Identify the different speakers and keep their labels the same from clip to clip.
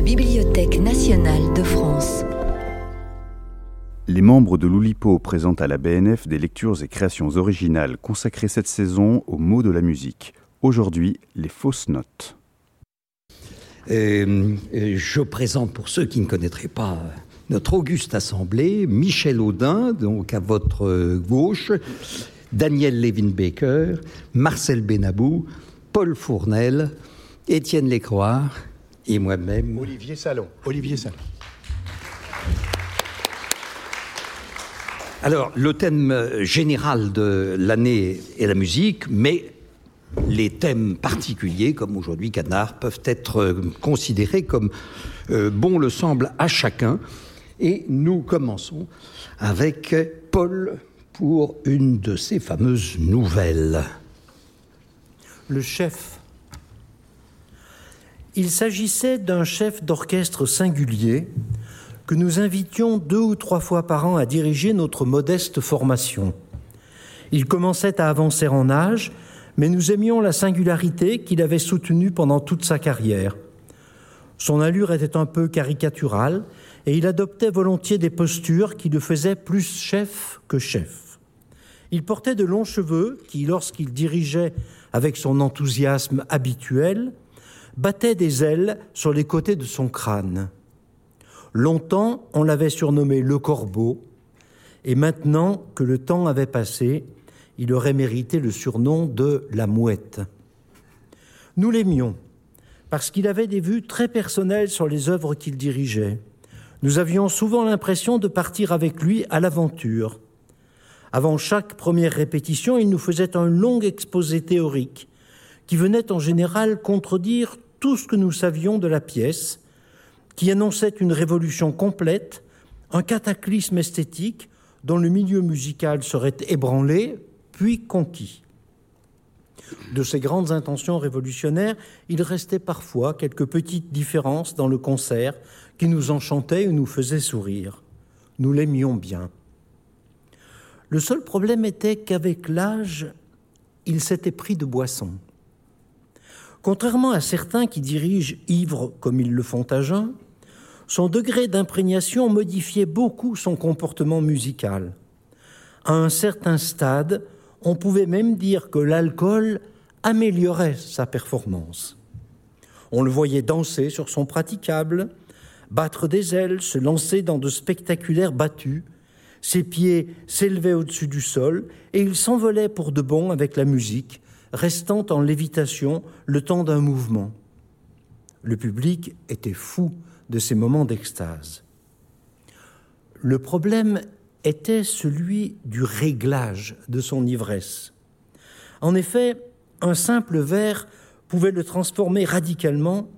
Speaker 1: la Bibliothèque nationale de France.
Speaker 2: Les membres de l'Oulipo présentent à la BNF des lectures et créations originales consacrées cette saison aux mots de la musique. Aujourd'hui, les fausses notes.
Speaker 3: Euh, euh, je présente pour ceux qui ne connaîtraient pas notre auguste assemblée, Michel Audin, donc à votre gauche, Daniel Levin-Baker, Marcel Benabou, Paul Fournel, Étienne Lécroix et moi-même.
Speaker 4: Olivier Salon. Olivier Salon.
Speaker 3: Alors, le thème général de l'année est la musique, mais les thèmes particuliers, comme aujourd'hui Canard, peuvent être considérés comme euh, bon le semble à chacun. Et nous commençons avec Paul pour une de ces fameuses nouvelles.
Speaker 5: Le chef. Il s'agissait d'un chef d'orchestre singulier que nous invitions deux ou trois fois par an à diriger notre modeste formation. Il commençait à avancer en âge, mais nous aimions la singularité qu'il avait soutenue pendant toute sa carrière. Son allure était un peu caricaturale, et il adoptait volontiers des postures qui le faisaient plus chef que chef. Il portait de longs cheveux qui, lorsqu'il dirigeait avec son enthousiasme habituel, battaient des ailes sur les côtés de son crâne. Longtemps, on l'avait surnommé le corbeau, et maintenant que le temps avait passé, il aurait mérité le surnom de la mouette. Nous l'aimions, parce qu'il avait des vues très personnelles sur les œuvres qu'il dirigeait. Nous avions souvent l'impression de partir avec lui à l'aventure. Avant chaque première répétition, il nous faisait un long exposé théorique qui venait en général contredire tout ce que nous savions de la pièce, qui annonçait une révolution complète, un cataclysme esthétique dont le milieu musical serait ébranlé, puis conquis. De ces grandes intentions révolutionnaires, il restait parfois quelques petites différences dans le concert qui nous enchantaient ou nous faisaient sourire. Nous l'aimions bien. Le seul problème était qu'avec l'âge, il s'était pris de boisson. Contrairement à certains qui dirigent ivres comme ils le font à jeun, son degré d'imprégnation modifiait beaucoup son comportement musical. À un certain stade, on pouvait même dire que l'alcool améliorait sa performance. On le voyait danser sur son praticable, battre des ailes, se lancer dans de spectaculaires battues, ses pieds s'élevaient au-dessus du sol et il s'envolait pour de bon avec la musique, restant en lévitation le temps d'un mouvement. Le public était fou de ces moments d'extase. Le problème était celui du réglage de son ivresse. En effet, un simple verre pouvait le transformer radicalement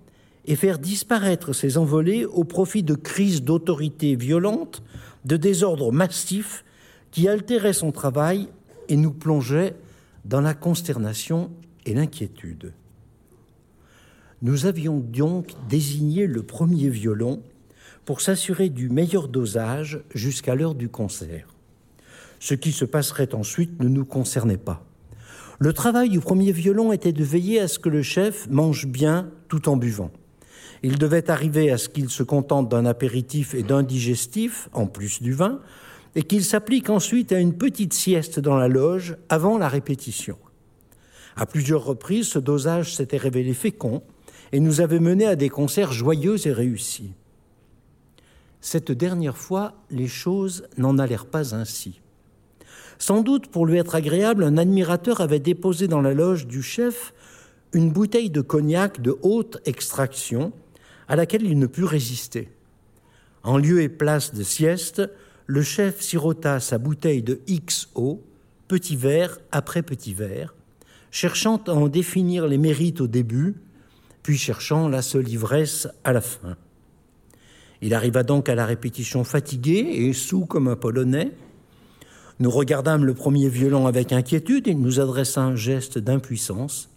Speaker 5: et faire disparaître ses envolées au profit de crises d'autorité violentes de désordre massif qui altérait son travail et nous plongeait dans la consternation et l'inquiétude. Nous avions donc désigné le premier violon pour s'assurer du meilleur dosage jusqu'à l'heure du concert. Ce qui se passerait ensuite ne nous concernait pas. Le travail du premier violon était de veiller à ce que le chef mange bien tout en buvant. Il devait arriver à ce qu'il se contente d'un apéritif et d'un digestif, en plus du vin, et qu'il s'applique ensuite à une petite sieste dans la loge avant la répétition. À plusieurs reprises, ce dosage s'était révélé fécond et nous avait mené à des concerts joyeux et réussis. Cette dernière fois, les choses n'en allèrent pas ainsi. Sans doute pour lui être agréable, un admirateur avait déposé dans la loge du chef une bouteille de cognac de haute extraction à laquelle il ne put résister. En lieu et place de sieste, le chef sirota sa bouteille de XO, petit verre après petit verre, cherchant à en définir les mérites au début, puis cherchant la seule ivresse à la fin. Il arriva donc à la répétition fatigué et sous comme un polonais. Nous regardâmes le premier violon avec inquiétude et il nous adressa un geste d'impuissance.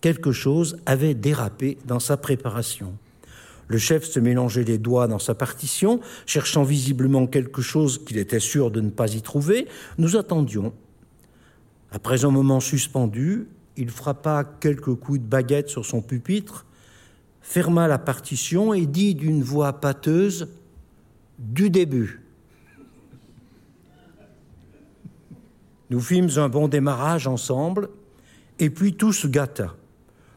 Speaker 5: Quelque chose avait dérapé dans sa préparation. Le chef se mélangeait les doigts dans sa partition, cherchant visiblement quelque chose qu'il était sûr de ne pas y trouver. Nous attendions. Après un moment suspendu, il frappa quelques coups de baguette sur son pupitre, ferma la partition et dit d'une voix pâteuse Du début. Nous fîmes un bon démarrage ensemble, et puis tout se gâta.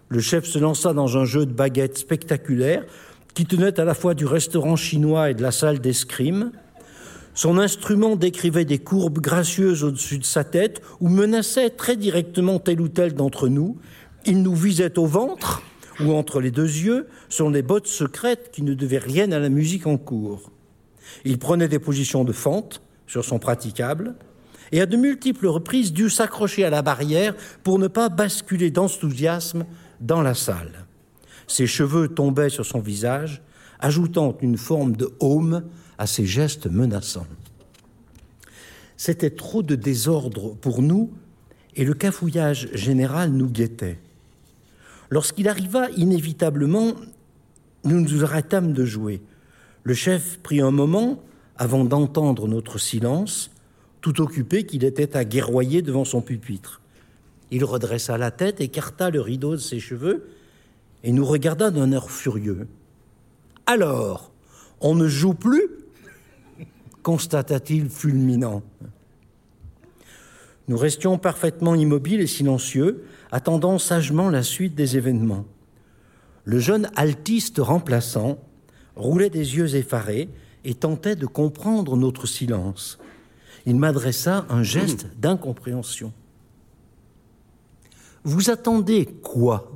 Speaker 5: Le chef se lança dans un jeu de baguettes spectaculaire qui tenait à la fois du restaurant chinois et de la salle d'escrime. Son instrument décrivait des courbes gracieuses au-dessus de sa tête ou menaçait très directement tel ou tel d'entre nous. Il nous visait au ventre ou entre les deux yeux sont les bottes secrètes qui ne devaient rien à la musique en cours. Il prenait des positions de fente sur son praticable et à de multiples reprises dut s'accrocher à la barrière pour ne pas basculer d'enthousiasme dans la salle. Ses cheveux tombaient sur son visage, ajoutant une forme de haume à ses gestes menaçants. C'était trop de désordre pour nous et le cafouillage général nous guettait. Lorsqu'il arriva inévitablement, nous nous arrêtâmes de jouer. Le chef prit un moment avant d'entendre notre silence, tout occupé qu'il était à guerroyer devant son pupitre. Il redressa la tête, écarta le rideau de ses cheveux et nous regarda d'un air furieux. Alors, on ne joue plus? constata-t-il fulminant. Nous restions parfaitement immobiles et silencieux, attendant sagement la suite des événements. Le jeune altiste remplaçant roulait des yeux effarés et tentait de comprendre notre silence. Il m'adressa un geste d'incompréhension. Vous attendez quoi?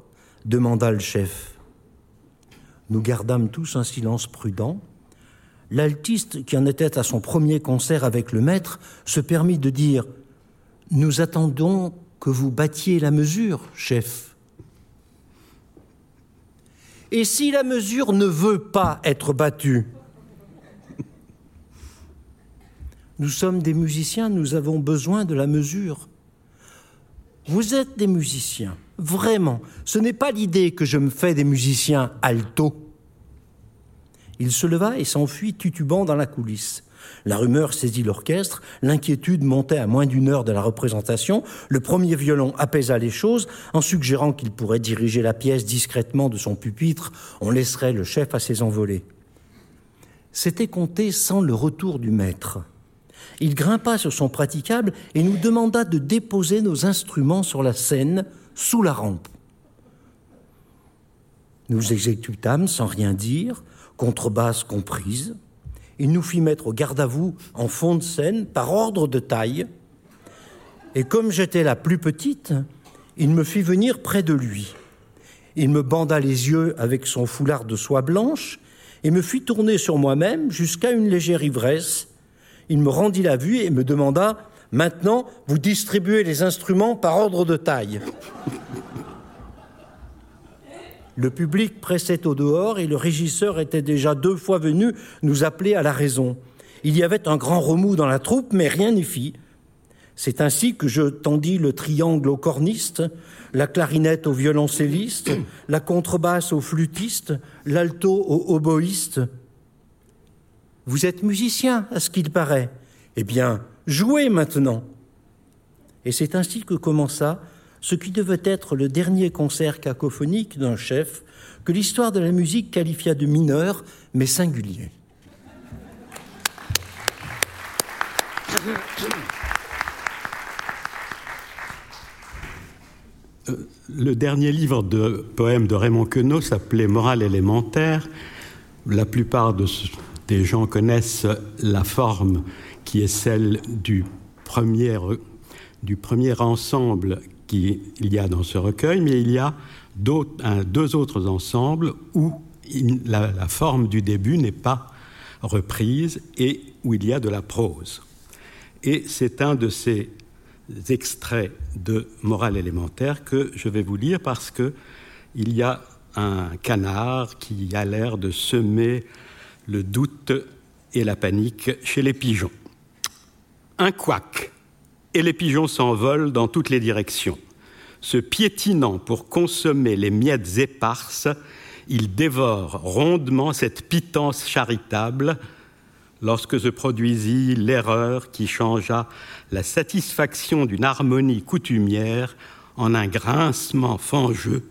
Speaker 5: Demanda le chef. Nous gardâmes tous un silence prudent. L'altiste, qui en était à son premier concert avec le maître, se permit de dire Nous attendons que vous battiez la mesure, chef. Et si la mesure ne veut pas être battue Nous sommes des musiciens, nous avons besoin de la mesure. Vous êtes des musiciens, vraiment. Ce n'est pas l'idée que je me fais des musiciens alto. Il se leva et s'enfuit tutubant dans la coulisse. La rumeur saisit l'orchestre, l'inquiétude montait à moins d'une heure de la représentation, le premier violon apaisa les choses en suggérant qu'il pourrait diriger la pièce discrètement de son pupitre, on laisserait le chef à ses envolées. C'était compté sans le retour du maître. Il grimpa sur son praticable et nous demanda de déposer nos instruments sur la scène, sous la rampe. Nous exécutâmes sans rien dire, contrebasse comprise. Il nous fit mettre au garde à vous en fond de scène par ordre de taille. Et comme j'étais la plus petite, il me fit venir près de lui. Il me banda les yeux avec son foulard de soie blanche et me fit tourner sur moi-même jusqu'à une légère ivresse il me rendit la vue et me demanda Maintenant, vous distribuez les instruments par ordre de taille. Le public pressait au dehors et le régisseur était déjà deux fois venu nous appeler à la raison. Il y avait un grand remous dans la troupe, mais rien n'y fit. C'est ainsi que je tendis le triangle au corniste, la clarinette au violoncelliste, la contrebasse au flûtiste, l'alto au oboïste, vous êtes musicien, à ce qu'il paraît. Eh bien, jouez maintenant. Et c'est ainsi que commença ce qui devait être le dernier concert cacophonique d'un chef que l'histoire de la musique qualifia de mineur, mais singulier.
Speaker 4: Euh, le dernier livre de poèmes de Raymond Queneau s'appelait Morale élémentaire. La plupart de, des gens connaissent la forme qui est celle du premier, ensemble qu'il y a dans ce recueil, mais il y a deux autres ensembles où la, la forme du début n'est pas reprise et où il y a de la prose. Et c'est un de ces extraits de Morale élémentaire que je vais vous lire parce que il y a un canard qui a l'air de semer le doute et la panique chez les pigeons. Un couac, et les pigeons s'envolent dans toutes les directions. Se piétinant pour consommer les miettes éparses, ils dévorent rondement cette pitance charitable lorsque se produisit l'erreur qui changea la satisfaction d'une harmonie coutumière en un grincement fangeux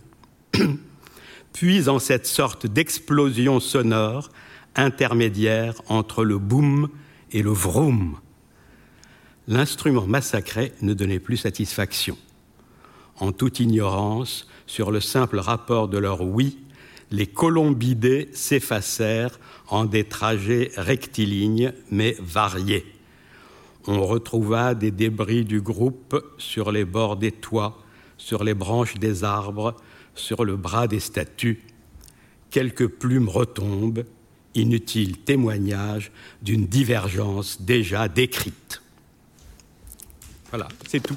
Speaker 4: puis en cette sorte d'explosion sonore intermédiaire entre le boom et le vroom. L'instrument massacré ne donnait plus satisfaction. En toute ignorance sur le simple rapport de leur oui, les colombidés s'effacèrent en des trajets rectilignes mais variés. On retrouva des débris du groupe sur les bords des toits, sur les branches des arbres, sur le bras des statues. Quelques plumes retombent, inutile témoignage d'une divergence déjà décrite. Voilà, c'est tout.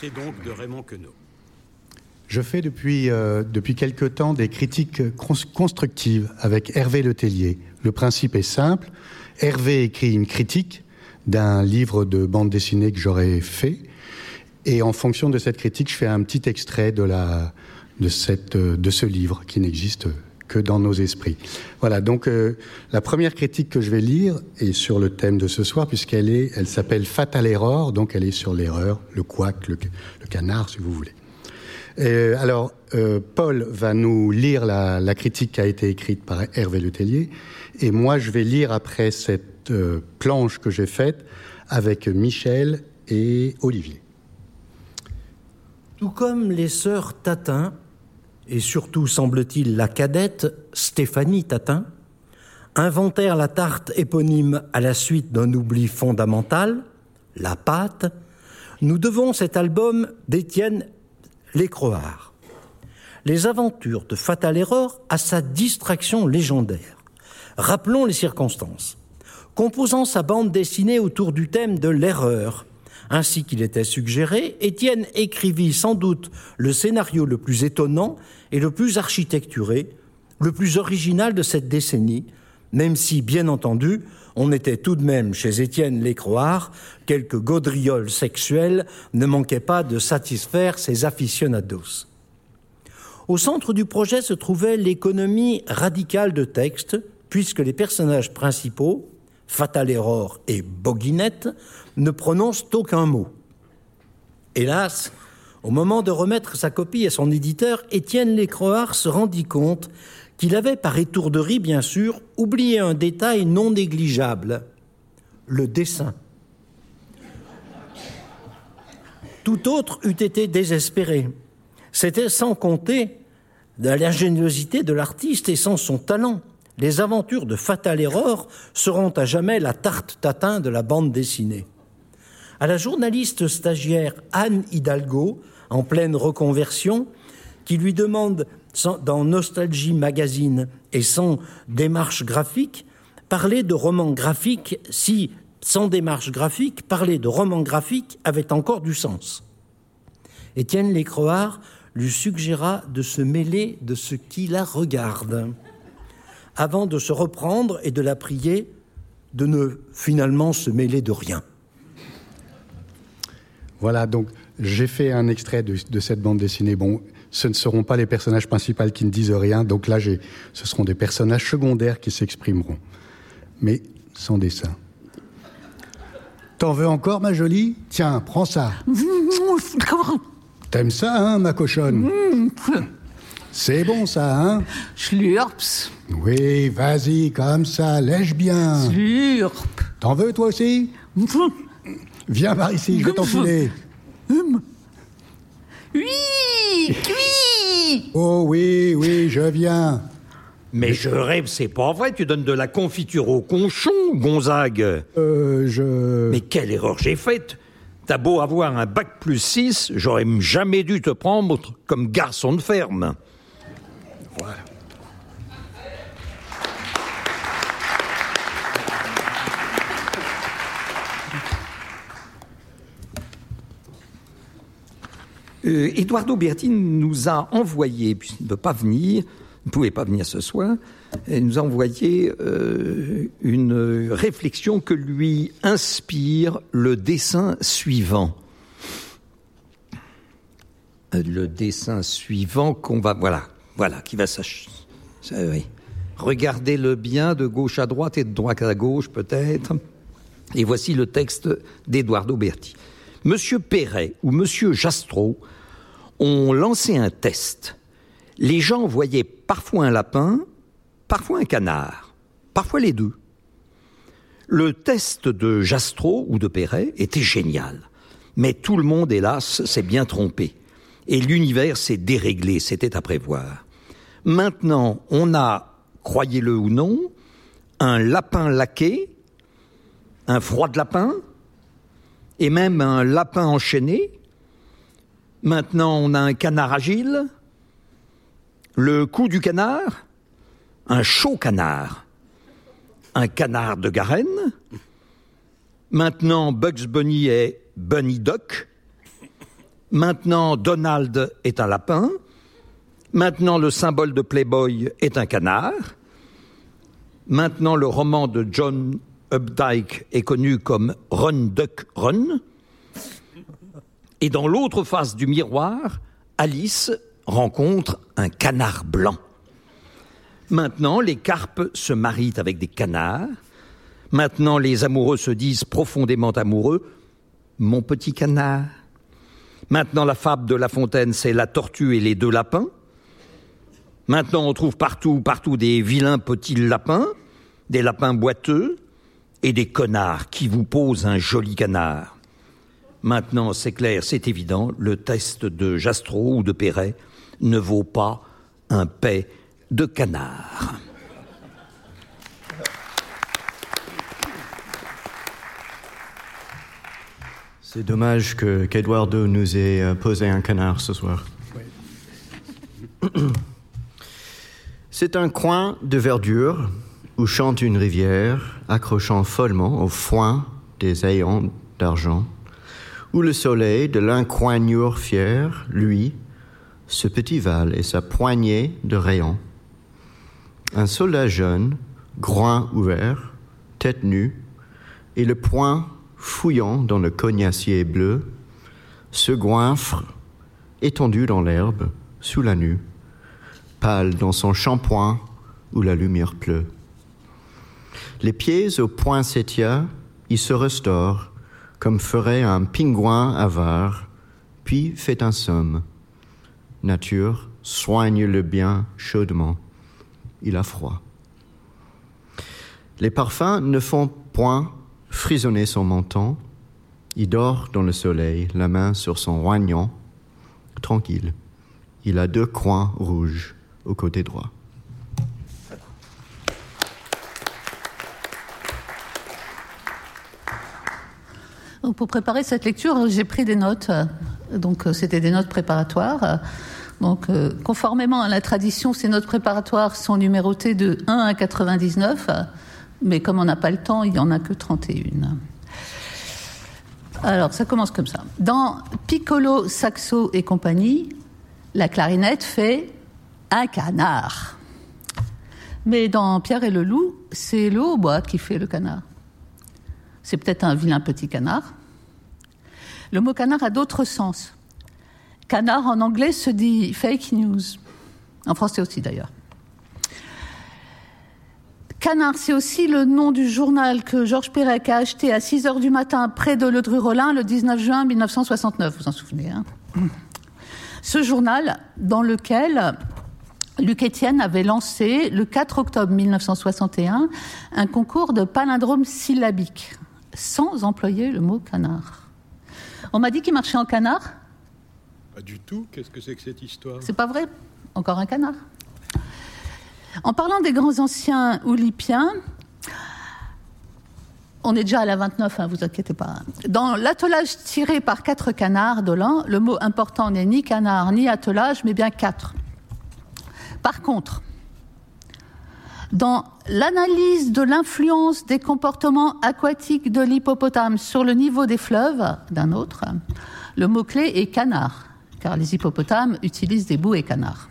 Speaker 4: c'est donc de Raymond Queneau.
Speaker 6: Je fais depuis, euh, depuis quelque temps des critiques constructives avec Hervé Letellier. Le principe est simple. Hervé écrit une critique d'un livre de bande dessinée que j'aurais fait. Et en fonction de cette critique, je fais un petit extrait de, la, de, cette, de ce livre qui n'existe que dans nos esprits. Voilà, donc euh, la première critique que je vais lire est sur le thème de ce soir, puisqu'elle est, elle s'appelle Fatal Error, donc elle est sur l'erreur, le couac, le, canard, si vous voulez. Euh, alors, euh, Paul va nous lire la, critique qui a été écrite par Hervé Letellier, et moi je vais lire après cette planche que j'ai faite avec Michel et Olivier.
Speaker 5: Tout comme les sœurs Tatin, et surtout, semble-t-il, la cadette Stéphanie Tatin, inventèrent la tarte éponyme à la suite d'un oubli fondamental, la pâte, nous devons cet album d'Étienne Lécroard. Les aventures de Fatal Error à sa distraction légendaire. Rappelons les circonstances. Composant sa bande dessinée autour du thème de l'erreur, ainsi qu'il était suggéré, Étienne écrivit sans doute le scénario le plus étonnant et le plus architecturé, le plus original de cette décennie, même si, bien entendu, on était tout de même chez Étienne Lécroard, quelques gaudrioles sexuelles ne manquaient pas de satisfaire ses aficionados. Au centre du projet se trouvait l'économie radicale de texte, puisque les personnages principaux, Fatal Error et Boguinette, ne prononcent aucun mot. Hélas, au moment de remettre sa copie à son éditeur, Étienne Lécroard se rendit compte qu'il avait, par étourderie bien sûr, oublié un détail non négligeable, le dessin. Tout autre eût été désespéré. C'était sans compter de l'ingéniosité de l'artiste et sans son talent. Les aventures de Fatal Error seront à jamais la tarte tatin de la bande dessinée. À la journaliste stagiaire Anne Hidalgo, en pleine reconversion, qui lui demande dans Nostalgie Magazine et sans démarche graphique, parler de romans graphiques si, sans démarche graphique, parler de romans graphiques avait encore du sens. Étienne Lécroard lui suggéra de se mêler de ce qui la regarde, avant de se reprendre et de la prier de ne finalement se mêler de rien.
Speaker 6: Voilà, donc j'ai fait un extrait de, de, cette bande dessinée. Bon, ce ne seront pas les personnages principaux qui ne disent rien, donc là, ce seront des personnages secondaires qui s'exprimeront, mais sans dessin. T'en veux encore, ma jolie? Tiens, prends ça. T'aimes ça, hein, ma cochonne? C'est bon, ça, hein?
Speaker 7: Schlurps.
Speaker 6: Oui, vas-y, comme ça, lèche bien.
Speaker 7: Slurp.
Speaker 6: T'en veux, toi aussi? Viens par ici, je vais t'enfiler.
Speaker 7: Oui, oui.
Speaker 6: Oh oui, oui, je viens.
Speaker 3: Mais je rêve, c'est pas vrai, tu donnes de la confiture au conchon, Gonzague.
Speaker 6: Euh, je...
Speaker 3: Mais quelle erreur j'ai faite T'as beau avoir un bac plus 6, j'aurais jamais dû te prendre comme garçon de ferme. Euh, Eduardo Berti nous a envoyé, puisqu'il ne peut pas venir, ne pouvait pas venir ce soir, il nous a envoyé euh, une réflexion que lui inspire le dessin suivant. Euh, le dessin suivant qu'on va voilà voilà qui va s'acheter. Oui. Regardez-le bien de gauche à droite et de droite à gauche peut-être. Et voici le texte d'Eduardo Berti. Monsieur Perret ou Monsieur Jastro on lançait un test. Les gens voyaient parfois un lapin, parfois un canard, parfois les deux. Le test de Jastrow ou de Perret était génial. Mais tout le monde, hélas, s'est bien trompé. Et l'univers s'est déréglé, c'était à prévoir. Maintenant, on a, croyez-le ou non, un lapin laqué, un froid de lapin, et même un lapin enchaîné. Maintenant, on a un canard agile, le cou du canard, un chaud canard, un canard de Garenne. Maintenant, Bugs Bunny est Bunny Duck. Maintenant, Donald est un lapin. Maintenant, le symbole de Playboy est un canard. Maintenant, le roman de John Updike est connu comme Run Duck Run. Et dans l'autre face du miroir, Alice rencontre un canard blanc. Maintenant, les carpes se marient avec des canards. Maintenant, les amoureux se disent profondément amoureux. Mon petit canard. Maintenant, la fable de La Fontaine, c'est la tortue et les deux lapins. Maintenant, on trouve partout, partout des vilains petits lapins, des lapins boiteux et des connards qui vous posent un joli canard. Maintenant, c'est clair, c'est évident, le test de Jastrow ou de Perret ne vaut pas un paix de canard.
Speaker 8: C'est dommage que qu'Eduardo nous ait euh, posé un canard ce soir. C'est un coin de verdure où chante une rivière, accrochant follement au foin des ayants d'argent, où le soleil de l'incoignure fier, lui, ce petit val et sa poignée de rayons. Un soldat jeune, groin ouvert, tête nue, et le poing fouillant dans le cognacier bleu, se goinfre, étendu dans l'herbe, sous la nue, pâle dans son shampoing où la lumière pleut. Les pieds au poinsettia, il se restaure, comme ferait un pingouin avare, puis fait un somme. Nature soigne le bien chaudement. Il a froid. Les parfums ne font point frisonner son menton. Il dort dans le soleil, la main sur son roignon, tranquille. Il a deux coins rouges au côté droit.
Speaker 9: Pour préparer cette lecture, j'ai pris des notes. Donc, euh, c'était des notes préparatoires. Donc, euh, conformément à la tradition, ces notes préparatoires sont numérotées de 1 à 99, mais comme on n'a pas le temps, il n'y en a que 31. Alors, ça commence comme ça. Dans Piccolo, Saxo et compagnie, la clarinette fait un canard. Mais dans Pierre et le loup, c'est le hautbois qui fait le canard. C'est peut-être un vilain petit canard. Le mot canard a d'autres sens. Canard en anglais se dit fake news. En français aussi d'ailleurs. Canard, c'est aussi le nom du journal que Georges Perec a acheté à 6 heures du matin près de Ledru-Rollin le 19 juin 1969. Vous en souvenez hein? Ce journal dans lequel Luc Etienne avait lancé le 4 octobre 1961 un concours de palindrome syllabique sans employer le mot canard. On m'a dit qu'il marchait en canard.
Speaker 4: Pas du tout. Qu'est-ce que c'est que cette histoire?
Speaker 9: C'est pas vrai Encore un canard. En parlant des grands anciens oulipiens, on est déjà à la 29, hein, vous inquiétez pas. Dans l'attelage tiré par quatre canards d'Olin, le mot important n'est ni canard ni attelage, mais bien quatre. Par contre, dans l'analyse de l'influence des comportements aquatiques de l'hippopotame sur le niveau des fleuves d'un autre, le mot-clé est canard, car les hippopotames utilisent des bouées canards.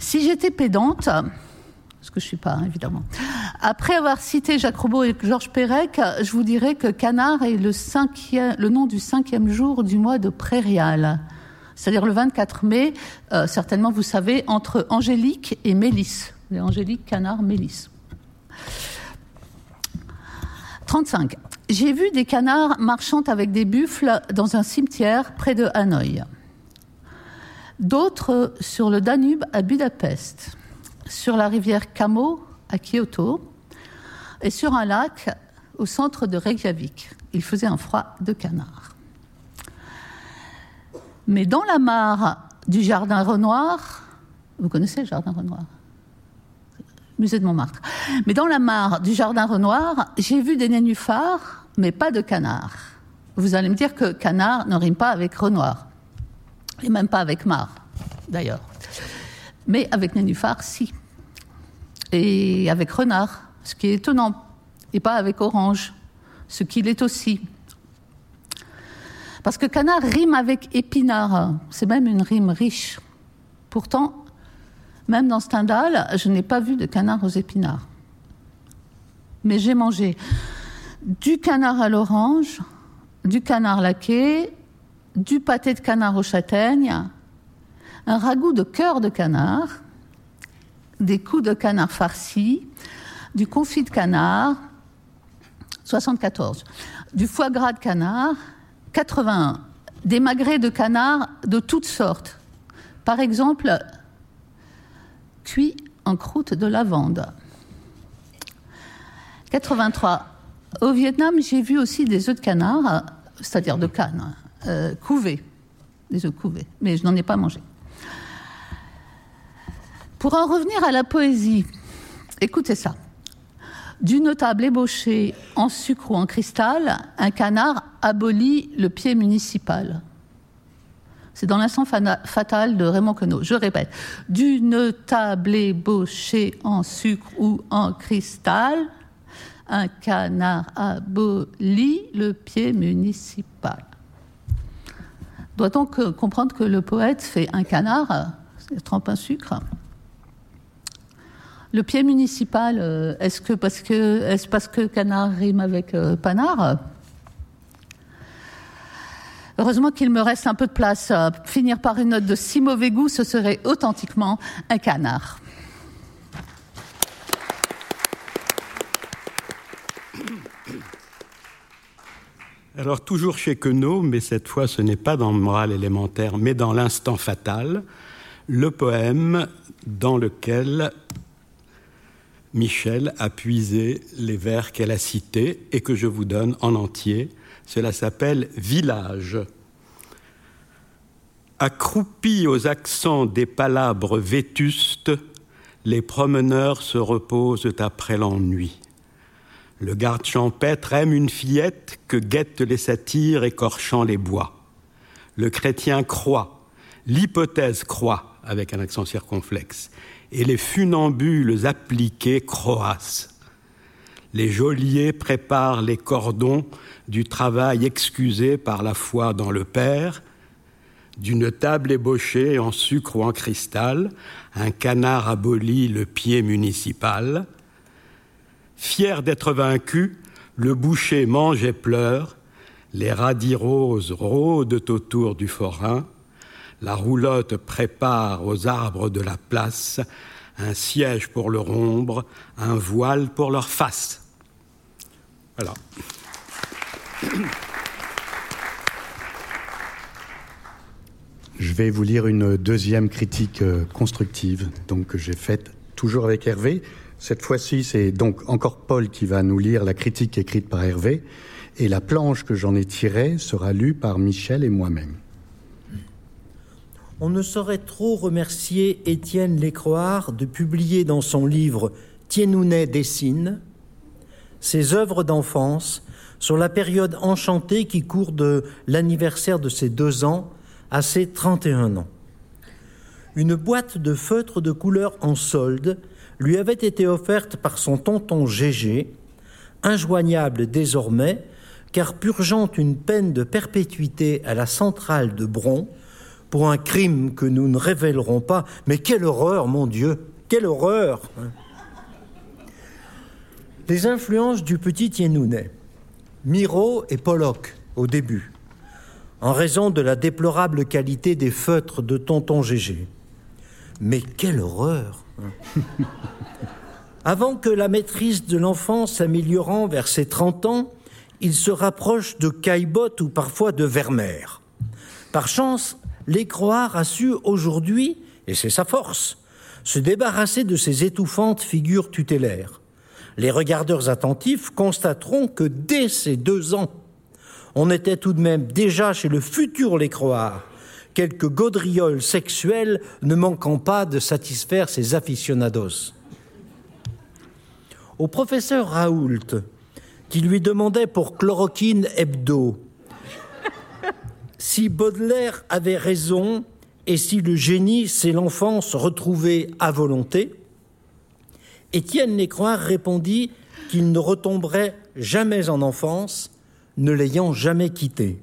Speaker 9: Si j'étais pédante, ce que je ne suis pas, hein, évidemment, après avoir cité Jacques Roubaud et Georges Perec, je vous dirais que canard est le, le nom du cinquième jour du mois de prairial c'est-à-dire le 24 mai, euh, certainement vous savez, entre Angélique et Mélisse. Angélique, Canard, Mélisse. 35. J'ai vu des canards marchant avec des buffles dans un cimetière près de Hanoï. d'autres sur le Danube à Budapest, sur la rivière Kamo à Kyoto et sur un lac au centre de Reykjavik. Il faisait un froid de canard. Mais dans la mare du jardin Renoir, vous connaissez le jardin Renoir? Musée de Montmartre. Mais dans la mare du jardin Renoir, j'ai vu des nénuphars, mais pas de canards. Vous allez me dire que canard ne rime pas avec Renoir, et même pas avec mare, d'ailleurs. Mais avec nénuphar, si. Et avec renard, ce qui est étonnant, et pas avec orange, ce qu'il est aussi. Parce que canard rime avec épinard, c'est même une rime riche. Pourtant, même dans Stendhal, je n'ai pas vu de canard aux épinards. Mais j'ai mangé du canard à l'orange, du canard laqué, du pâté de canard aux châtaignes, un ragoût de cœur de canard, des coups de canard farcis, du confit de canard, 74, du foie gras de canard, 81, des magrets de canard de toutes sortes. Par exemple, cuit en croûte de lavande. 83. Au Vietnam, j'ai vu aussi des œufs de canard, c'est-à-dire de canne, euh, couvés, des œufs couvés, mais je n'en ai pas mangé. Pour en revenir à la poésie, écoutez ça. Du notable ébauché en sucre ou en cristal, un canard abolit le pied municipal. C'est dans l'instant fatal de Raymond Queneau. Je répète, du notable ébauché en sucre ou en cristal, un canard abolit le pied municipal. Doit-on comprendre que le poète fait un canard, trempe un sucre? Le pied municipal, euh, est-ce parce que canard rime avec euh, panard? Heureusement qu'il me reste un peu de place. Finir par une note de si mauvais goût, ce serait authentiquement un canard.
Speaker 4: Alors toujours chez Queneau, mais cette fois ce n'est pas dans le moral élémentaire, mais dans l'instant fatal, le poème dans lequel Michel a puisé les vers qu'elle a cités et que je vous donne en entier. Cela s'appelle Village. Accroupis aux accents des palabres vétustes, les promeneurs se reposent après l'ennui. Le garde champêtre aime une fillette que guettent les satyres écorchant les bois. Le chrétien croit, l'hypothèse croit, avec un accent circonflexe, et les funambules appliqués croassent. Les geôliers préparent les cordons du travail excusé par la foi dans le Père, d'une table ébauchée en sucre ou en cristal, un canard abolit le pied municipal. Fier d'être vaincu, le boucher mange et pleure, les radis roses rôdent autour du forain, la roulotte prépare aux arbres de la place un siège pour leur ombre, un voile pour leur face. Voilà.
Speaker 6: Je vais vous lire une deuxième critique euh, constructive, donc que j'ai faite toujours avec Hervé. Cette fois-ci, c'est donc encore Paul qui va nous lire la critique écrite par Hervé, et la planche que j'en ai tirée sera lue par Michel et moi-même
Speaker 5: on ne saurait trop remercier Étienne Lécroard de publier dans son livre Tienounet dessine ses œuvres d'enfance sur la période enchantée qui court de l'anniversaire de ses deux ans à ses 31 ans. Une boîte de feutres de couleur en solde lui avait été offerte par son tonton Gégé, injoignable désormais, car purgeant une peine de perpétuité à la centrale de Bron, pour un crime que nous ne révélerons pas. Mais quelle horreur, mon Dieu, quelle horreur Les influences du petit Tienounet. Miro et Pollock, au début, en raison de la déplorable qualité des feutres de tonton Gégé. Mais quelle horreur Avant que la maîtrise de l'enfant s'améliorant vers ses 30 ans, il se rapproche de Caillebotte ou parfois de Vermeer. Par chance, l'écroire a su aujourd'hui, et c'est sa force, se débarrasser de ces étouffantes figures tutélaires. Les regardeurs attentifs constateront que dès ces deux ans, on était tout de même déjà chez le futur Lécroire, quelques gaudrioles sexuelles ne manquant pas de satisfaire ses aficionados. Au professeur Raoult, qui lui demandait pour chloroquine hebdo si Baudelaire avait raison et si le génie, c'est l'enfance retrouvée à volonté, Étienne Lécroire répondit qu'il ne retomberait jamais en enfance, ne l'ayant jamais quitté.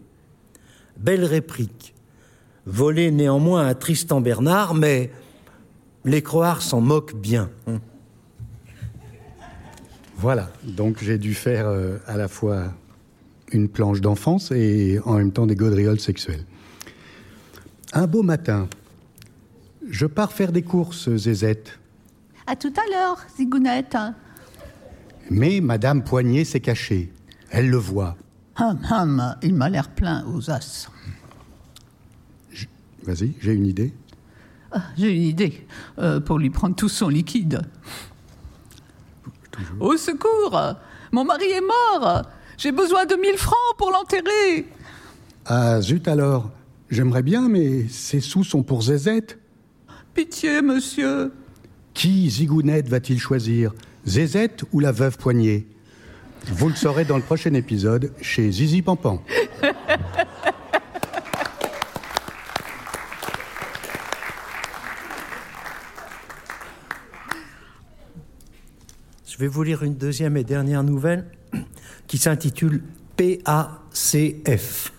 Speaker 5: Belle réplique, volée néanmoins à Tristan Bernard, mais Lécroire s'en moque bien.
Speaker 6: Voilà, donc j'ai dû faire euh, à la fois une planche d'enfance et en même temps des gaudrioles sexuelles. Un beau matin, je pars faire des courses, Zézette.
Speaker 9: À tout à l'heure, Zigounette.
Speaker 6: Mais Madame Poignet s'est cachée. Elle le voit.
Speaker 7: Hum, hum, il m'a l'air plein aux as.
Speaker 6: Vas-y, j'ai une idée.
Speaker 7: Ah, j'ai une idée euh, pour lui prendre tout son liquide. Au secours Mon mari est mort J'ai besoin de 1000 francs pour l'enterrer.
Speaker 6: Ah, zut alors. J'aimerais bien, mais ces sous sont pour Zézette.
Speaker 7: Pitié, monsieur.
Speaker 6: Qui Zigounette va-t-il choisir Zézette ou la veuve Poignée Vous le saurez dans le prochain épisode chez Zizi Pampan.
Speaker 5: Je vais vous lire une deuxième et dernière nouvelle qui s'intitule PACF.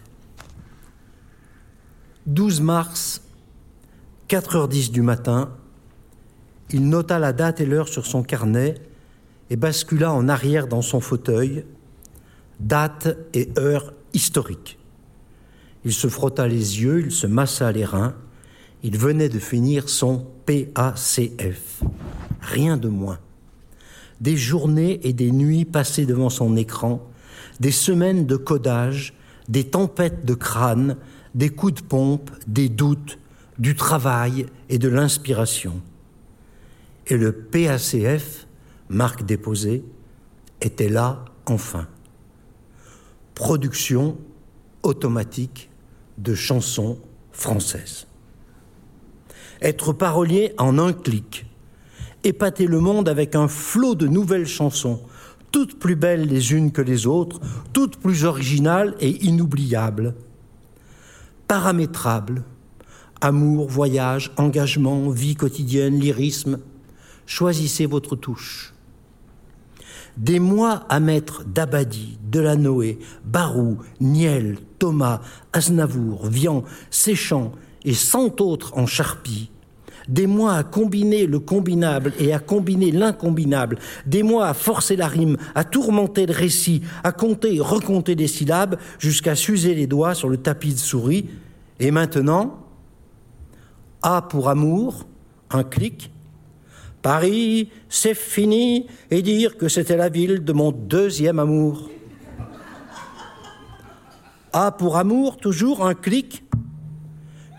Speaker 5: 12 mars, 4h10 du matin, il nota la date et l'heure sur son carnet et bascula en arrière dans son fauteuil, date et heure historique. Il se frotta les yeux, il se massa les reins, il venait de finir son PACF. Rien de moins des journées et des nuits passées devant son écran, des semaines de codage, des tempêtes de crâne, des coups de pompe, des doutes, du travail et de l'inspiration. Et le PACF, marque déposée, était là enfin. Production automatique de chansons françaises. Être parolier en un clic, épater le monde avec un flot de nouvelles chansons, toutes plus belles les unes que les autres, toutes plus originales et inoubliables. Paramétrables, amour, voyage, engagement, vie quotidienne, lyrisme, choisissez votre touche. Des mois à mettre d'Abadi, Delanoë, Barou, Niel, Thomas, Aznavour, Vian, Séchant et cent autres en charpie, des mois à combiner le combinable et à combiner l'incombinable, des mois à forcer la rime, à tourmenter le récit, à compter et recompter des syllabes jusqu'à s'user les doigts sur le tapis de souris. Et maintenant, A pour amour, un clic. Paris, c'est fini, et dire que c'était la ville de mon deuxième amour. A pour amour, toujours un clic.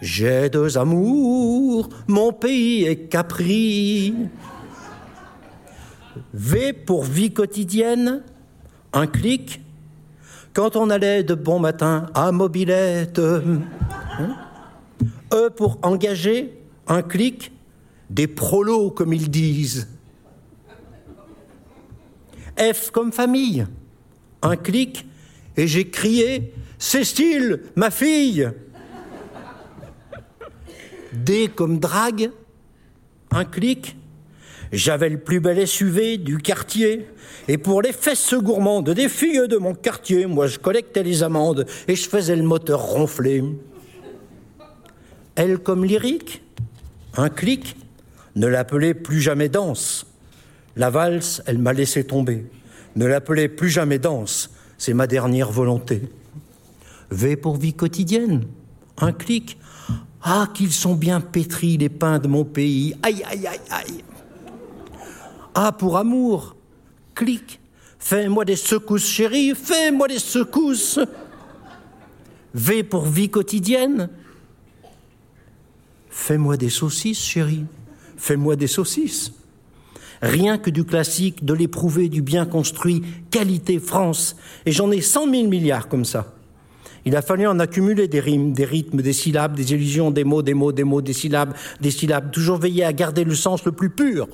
Speaker 5: J'ai deux amours, mon pays est Capri. V pour vie quotidienne, un clic. Quand on allait de bon matin à mobilette. Hein? E pour engager, un clic. Des prolos, comme ils disent. F comme famille, un clic. Et j'ai crié Cécile, ma fille D comme drague, un clic. J'avais le plus bel SUV du quartier. Et pour les fesses gourmandes des filles de mon quartier, moi je collectais les amendes et je faisais le moteur ronfler. Elle comme lyrique, un clic. Ne l'appelez plus jamais danse. La valse, elle m'a laissé tomber. Ne l'appelez plus jamais danse. C'est ma dernière volonté. V pour vie quotidienne, un clic. Ah, qu'ils sont bien pétris, les pains de mon pays. Aïe, aïe, aïe, aïe. Ah, pour amour. Clic. Fais-moi des secousses, chérie. Fais-moi des secousses. V pour vie quotidienne. Fais-moi des saucisses, chérie. Fais-moi des saucisses. Rien que du classique, de l'éprouvé, du bien construit, qualité France. Et j'en ai cent mille milliards comme ça. Il a fallu en accumuler des rimes, des rythmes, des syllabes, des illusions, des mots, des mots, des mots, des syllabes, des syllabes, toujours veiller à garder le sens le plus pur,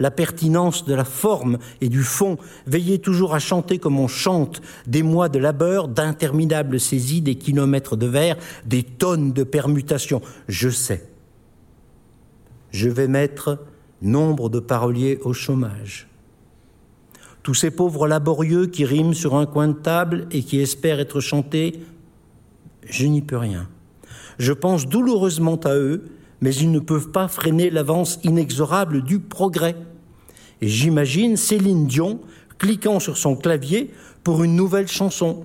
Speaker 5: la pertinence de la forme et du fond, veiller toujours à chanter comme on chante, des mois de labeur, d'interminables saisies, des kilomètres de vers, des tonnes de permutations. Je sais. Je vais mettre nombre de paroliers au chômage. Tous ces pauvres laborieux qui riment sur un coin de table et qui espèrent être chantés je n'y peux rien. Je pense douloureusement à eux, mais ils ne peuvent pas freiner l'avance inexorable du progrès. Et j'imagine Céline Dion cliquant sur son clavier pour une nouvelle chanson,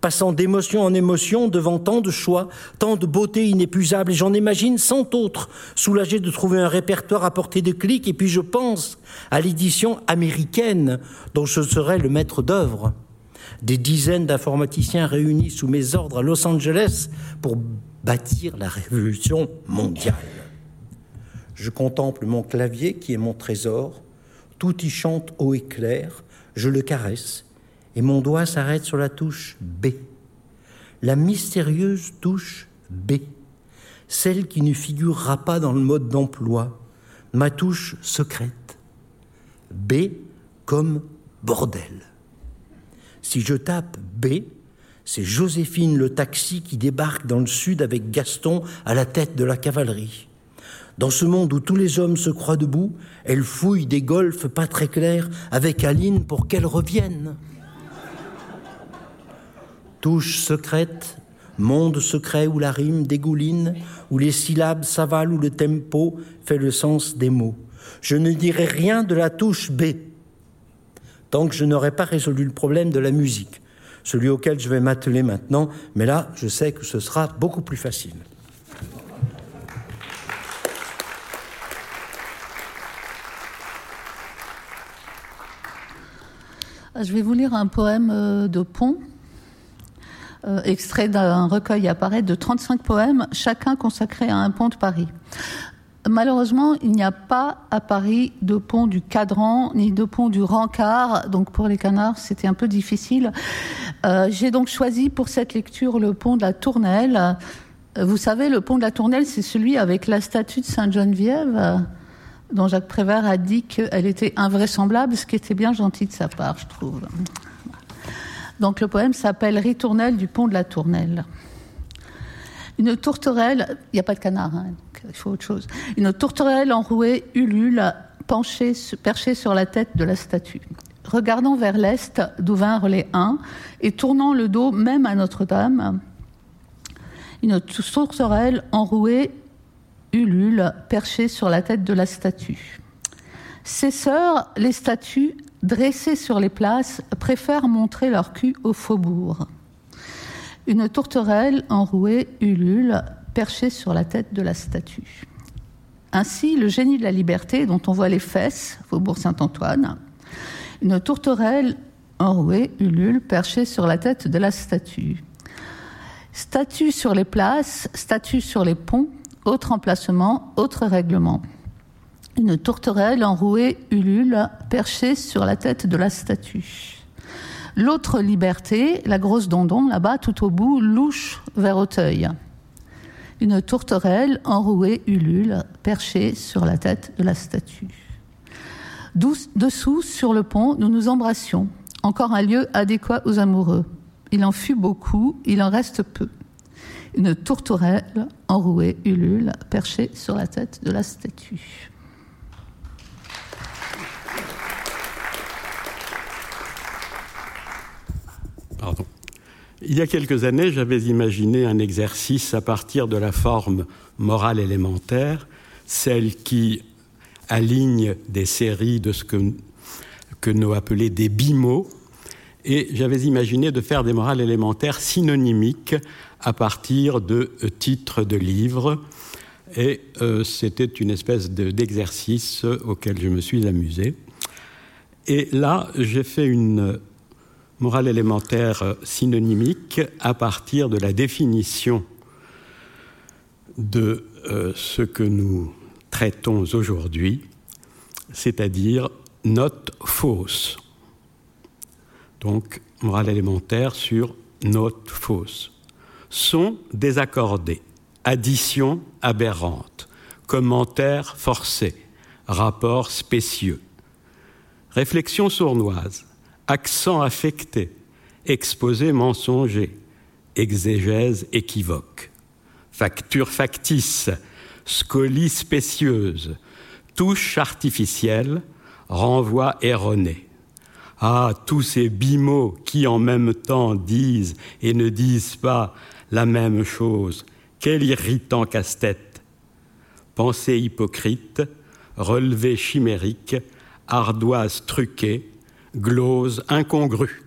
Speaker 5: passant d'émotion en émotion devant tant de choix, tant de beauté inépuisable, et j'en imagine cent autres, soulagés de trouver un répertoire à portée de clic, et puis je pense à l'édition américaine dont je serai le maître d'œuvre des dizaines d'informaticiens réunis sous mes ordres à Los Angeles pour bâtir la révolution mondiale. Je contemple mon clavier qui est mon trésor, tout y chante haut et clair, je le caresse, et mon doigt s'arrête sur la touche B, la mystérieuse touche B, celle qui ne figurera pas dans le mode d'emploi, ma touche secrète. B comme bordel. Si je tape B, c'est Joséphine le taxi qui débarque dans le sud avec Gaston à la tête de la cavalerie. Dans ce monde où tous les hommes se croient debout, elle fouille des golfs pas très clairs avec Aline pour qu'elle revienne. Touche secrète, monde secret où la rime dégouline, où les syllabes s'avalent, où le tempo fait le sens des mots. Je ne dirai rien de la touche B tant que je n'aurai pas résolu le problème de la musique, celui auquel je vais m'atteler maintenant, mais là, je sais que ce sera beaucoup plus facile.
Speaker 9: Je vais vous lire un poème euh, de Pont, euh, extrait d'un recueil apparaît de 35 poèmes, chacun consacré à un pont de Paris. Malheureusement, il n'y a pas à Paris de pont du Cadran ni de pont du Rancard, donc pour les canards, c'était un peu difficile. Euh, j'ai donc choisi pour cette lecture le pont de la Tournelle. Euh, vous savez, le pont de la Tournelle, c'est celui avec la statue de Sainte-Geneviève, euh, dont Jacques Prévert a dit qu'elle était invraisemblable, ce qui était bien gentil de sa part, je trouve. Donc le poème s'appelle Ritournelle du pont de la Tournelle. Une tourterelle, il n'y a pas de canard, hein, il faut autre chose. Une tourterelle enrouée ulule, penchée, perchée sur la tête de la statue. Regardant vers l'est, d'où vinrent les uns, et tournant le dos même à Notre-Dame, une tourterelle enrouée ulule, perchée sur la tête de la statue. Ses sœurs, les statues, dressées sur les places, préfèrent montrer leur cul au faubourg. Une tourterelle enrouée ulule, perché sur la tête de la statue. Ainsi, le génie de la liberté, dont on voit les fesses, Faubourg Saint-Antoine, une tourterelle enrouée, ulule, perchée sur la tête de la statue. Statue sur les places, statue sur les ponts, autre emplacement, autre règlement. Une tourterelle enrouée, ulule, perchée sur la tête de la statue. L'autre liberté, la grosse dondon, là-bas, tout au bout, louche vers Auteuil une tourterelle enrouée ulule perchée sur la tête de la statue. Dessous, sur le pont, nous nous embrassions. Encore un lieu adéquat aux amoureux. Il en fut beaucoup, il en reste peu. Une tourterelle enrouée ulule perchée sur la tête de la statue.
Speaker 4: Pardon. Il y a quelques années, j'avais imaginé un exercice à partir de la forme morale élémentaire, celle qui aligne des séries de ce que, nous appelons des bimots, et j'avais imaginé de faire des morales élémentaires synonymiques à partir de titres de livres, et euh, c'était une espèce d'exercice auquel je me suis amusé. Et là, j'ai fait une morale élémentaire synonymique à partir de la définition de euh, ce que nous traitons aujourd'hui, c'est-à-dire note fausse. Donc, morale élémentaire sur note fausse. Son désaccordé, addition aberrante, commentaire forcé, rapport spécieux, réflexion sournoise, accent affecté, exposé mensonger, exégèse équivoque, facture factice, scolie spécieuse, touche artificielle, renvoi erroné. Ah, tous ces bimots qui en même temps disent et ne disent pas la même chose. Quel irritant casse-tête. Pensée hypocrite, relevé chimérique, ardoise truquée, glose incongrue.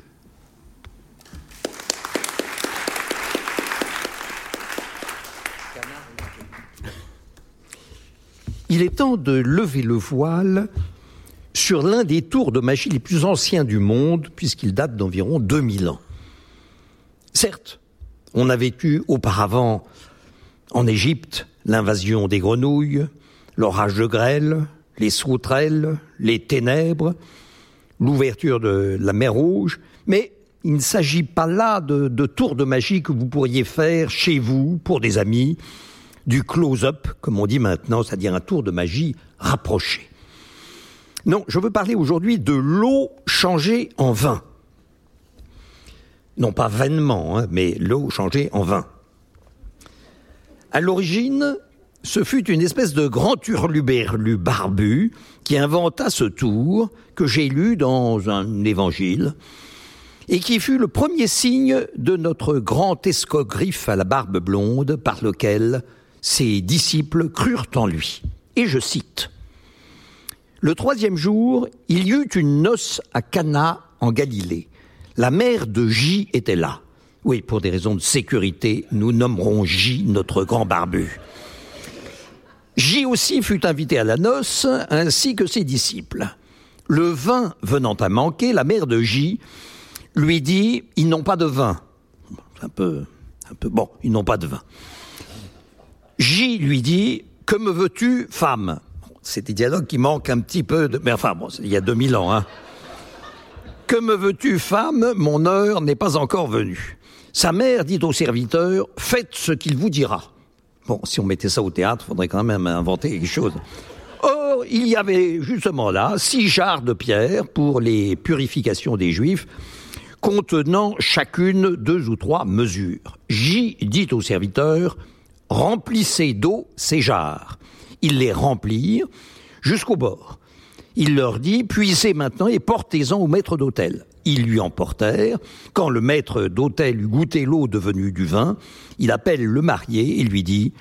Speaker 3: Il est temps de lever le voile sur l'un des tours de magie les plus anciens du monde, puisqu'il date d'environ 2000 ans. Certes, on a vécu auparavant en Égypte l'invasion des grenouilles, l'orage de grêle, les sauterelles, les ténèbres, l'ouverture de la mer Rouge, mais il ne s'agit pas là de, tours de magie que vous pourriez faire chez vous pour des amis, du close-up, comme on dit maintenant, c'est-à-dire un tour de magie rapproché. Non, je veux parler aujourd'hui de l'eau changée en vin. Non pas vainement, hein, mais l'eau changée en vin. À l'origine, ce fut une espèce de grand hurluberlu barbu qui inventa ce tour que j'ai lu dans un évangile et qui fut le premier signe de notre grand escogriffe à la barbe blonde par lequel ses disciples crurent en lui. Et je cite Le troisième jour, il y eut une noce à Cana en Galilée. La mère de J était là. Oui, pour des raisons de sécurité, nous nommerons J notre grand barbu. J aussi fut invité à la noce, ainsi que ses disciples. Le vin venant à manquer, la mère de J lui dit Ils n'ont pas de vin. Un peu, un peu bon, ils n'ont pas de vin. J lui dit Que me veux-tu, femme? C'est des dialogues qui manquent un petit peu de. Mais enfin, bon, il y a 2000 ans, hein. Que me veux-tu, femme? Mon heure n'est pas encore venue. Sa mère dit au serviteur Faites ce qu'il vous dira. Bon, si on mettait ça au théâtre, faudrait quand même inventer quelque chose. Or, il y avait justement là six jarres de pierre pour les purifications des Juifs, contenant chacune deux ou trois mesures. J dit au serviteur Remplissez d'eau ces jarres. Ils les remplirent jusqu'au bord. Il leur dit Puisez maintenant et portez-en au maître d'hôtel. Ils lui emportèrent. Quand le maître d'hôtel eut goûté l'eau devenue du vin, il appelle le marié et lui dit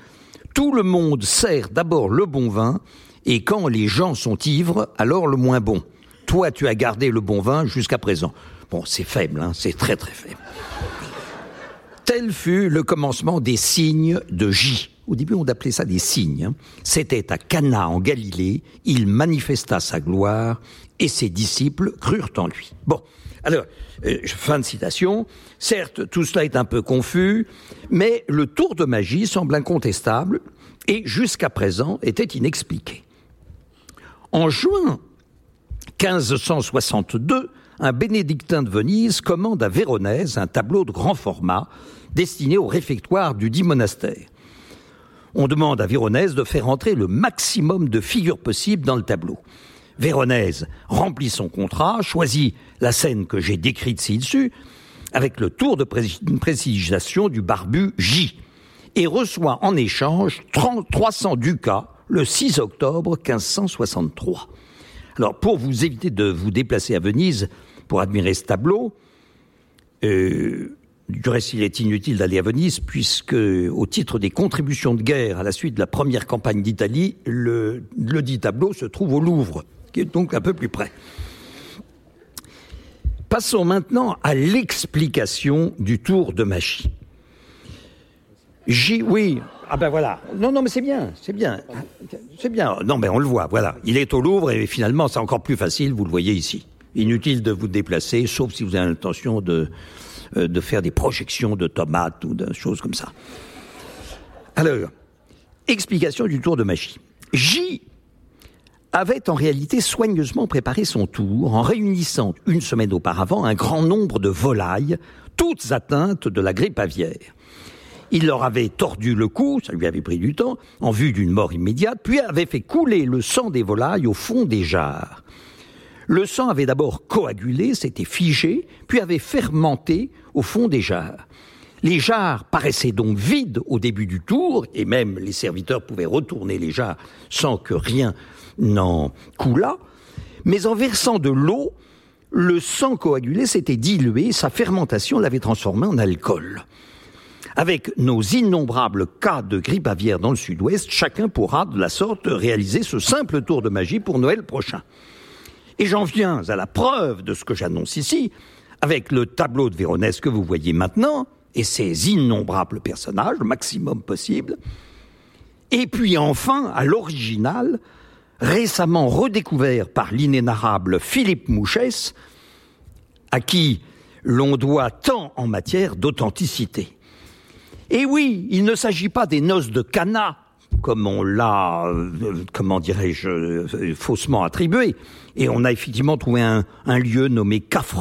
Speaker 3: Tout le monde sert d'abord le bon vin, et quand les gens sont ivres, alors le moins bon. Toi, tu as gardé le bon vin jusqu'à présent. Bon, c'est faible, hein, c'est très très faible. Tel fut le commencement des signes de J. Au début, on appelait ça des signes. Hein. C'était à Cana en Galilée, il manifesta sa gloire et ses disciples crurent en lui. Bon, alors, euh, fin de citation. Certes, tout cela est un peu confus, mais le tour de magie semble incontestable et jusqu'à présent était inexpliqué. En juin 1562, un bénédictin de Venise commande à Véronèse un tableau de grand format destiné au réfectoire du dit monastère. On demande à Véronèse de faire entrer le maximum de figures possibles dans le tableau. Véronèse remplit son contrat, choisit la scène que j'ai décrite ci-dessus, avec le tour de précision du barbu J, et reçoit en échange 30, 300 ducats le 6 octobre 1563. Alors, pour vous éviter de vous déplacer à Venise pour admirer ce tableau, euh, du reste, il est inutile d'aller à Venise puisque, au titre des contributions de guerre à la suite de la première campagne d'Italie, le dit tableau se trouve au Louvre, qui est donc un peu plus près. Passons maintenant à l'explication du tour de magie. J, oui, ah ben voilà. Non, non, mais c'est bien, c'est bien, c'est bien. Non, mais on le voit, voilà. Il est au Louvre et finalement, c'est encore plus facile. Vous le voyez ici. Inutile de vous déplacer, sauf si vous avez l'intention de de faire des projections de tomates ou de choses comme ça. Alors, Explication du tour de magie. J avait en réalité soigneusement préparé son tour en réunissant une semaine auparavant un grand nombre de volailles, toutes atteintes de la grippe aviaire. Il leur avait tordu le cou, ça lui avait pris du temps, en vue d'une mort immédiate, puis avait fait couler le sang des volailles au fond des jarres. Le sang avait d'abord coagulé, s'était figé, puis avait fermenté au fond des jarres. Les jarres paraissaient donc vides au début du tour, et même les serviteurs pouvaient retourner les jarres sans que rien n'en coulât, mais en versant de l'eau, le sang coagulé s'était dilué, sa fermentation l'avait transformé en alcool. Avec nos innombrables cas de grippe aviaire dans le sud-ouest, chacun pourra de la sorte réaliser ce simple tour de magie pour Noël prochain. Et j'en viens à la preuve de ce que j'annonce ici, avec le tableau de Véronèse que vous voyez maintenant, et ses innombrables personnages, maximum possible. Et puis enfin, à l'original, récemment redécouvert par l'inénarrable Philippe Mouchès, à qui l'on doit tant en matière d'authenticité. Et oui, il ne s'agit pas des noces de Cana, comme on l'a, euh, comment dirais-je, euh, faussement attribué. Et on a effectivement trouvé un, lieu nommé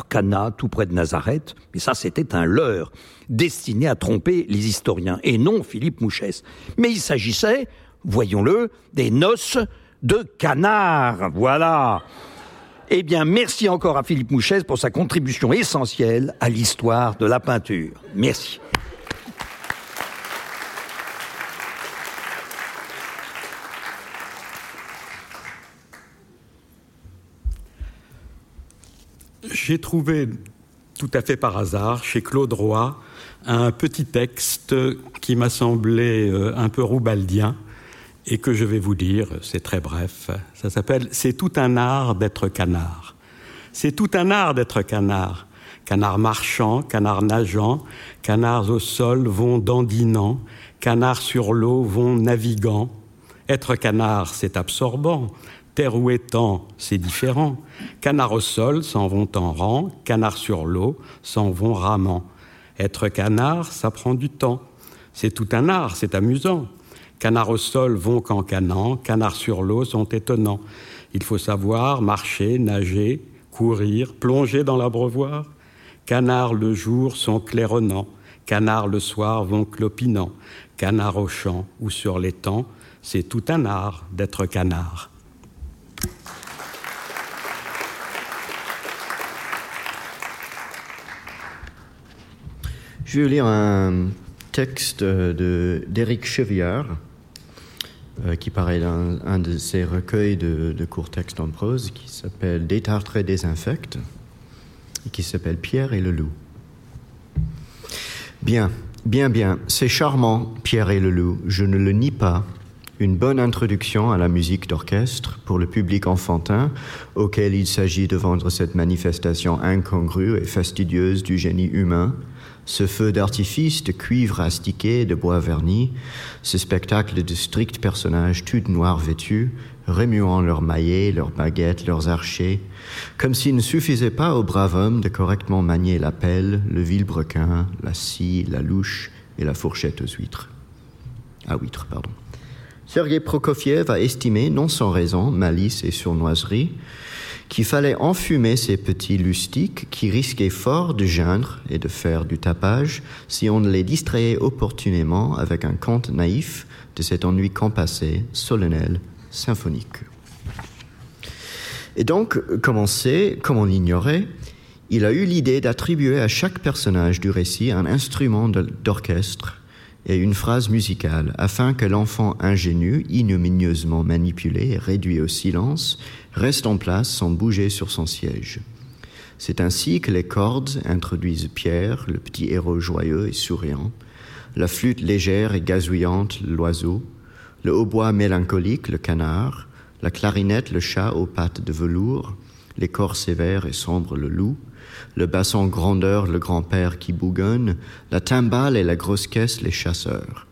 Speaker 3: Cana, tout près de Nazareth. Mais ça, c'était un leurre destiné à tromper les historiens, et non Philippe Mouchès. Mais il s'agissait, voyons-le, des noces de canard. Voilà. Eh bien, merci encore à Philippe Mouchès pour sa contribution essentielle à l'histoire de la peinture. Merci.
Speaker 4: J'ai trouvé tout à fait par hasard chez Claude Roy un petit texte qui m'a semblé euh, un peu roubaldien et que je vais vous dire, c'est très bref. Ça s'appelle C'est tout un art d'être canard. C'est tout un art d'être canard. Canard marchant, canard nageant, canards au sol vont dandinant, canards sur l'eau vont naviguant. Être canard, c'est absorbant. Terre ou étang, c'est différent. Canards au sol s'en vont en rang, canards sur l'eau s'en vont ramant. Être canard, ça prend du temps. C'est tout un art, c'est amusant. Canards au sol vont qu'en canant, canards sur l'eau sont étonnants. Il faut savoir marcher, nager, courir, plonger dans l'abreuvoir. Canards le jour sont claironnants, canards le soir vont clopinant. Canards au champ ou sur l'étang, c'est tout un art d'être canard.
Speaker 8: Je vais lire un texte d'Éric Chevillard, euh, qui paraît dans un de ses recueils de, courts textes en prose, qui s'appelle Détartre et désinfecte, et qui s'appelle Pierre et le loup. Bien, bien, bien, c'est charmant, Pierre et le loup, je ne le nie pas. Une bonne introduction à la musique d'orchestre pour le public enfantin auquel il s'agit de vendre cette manifestation incongrue et fastidieuse du génie humain ce feu d'artifice de cuivre astiqué, de bois verni, ce spectacle de stricts personnages tout noirs vêtus, remuant leurs maillets, leurs baguettes, leurs archers, comme s'il ne suffisait pas au brave homme de correctement manier la pelle, le vilebrequin, la scie, la louche et la fourchette aux huîtres. À huîtres, pardon. Sergei Prokofiev a estimé, non sans raison, malice et sournoiserie, qu'il fallait enfumer ces petits lustiques qui risquaient fort de geindre et de faire du tapage si on ne les distrayait opportunément avec un conte naïf de cet ennui compassé, solennel, symphonique. Et donc, comme comme on l'ignorait, il a eu l'idée d'attribuer à chaque personnage du récit un instrument d'orchestre et une phrase musicale, afin que l'enfant ingénu, ignominieusement manipulé et réduit au silence, reste en place sans bouger sur son siège. C'est ainsi que les cordes introduisent Pierre, le petit héros joyeux et souriant, la flûte légère et gazouillante, l'oiseau, le hautbois mélancolique, le canard, la clarinette, le chat aux pattes de velours, les corps sévères et sombres, le loup, le basson grandeur, le grand-père qui bougonne, la timbale et la grosse caisse, les chasseurs.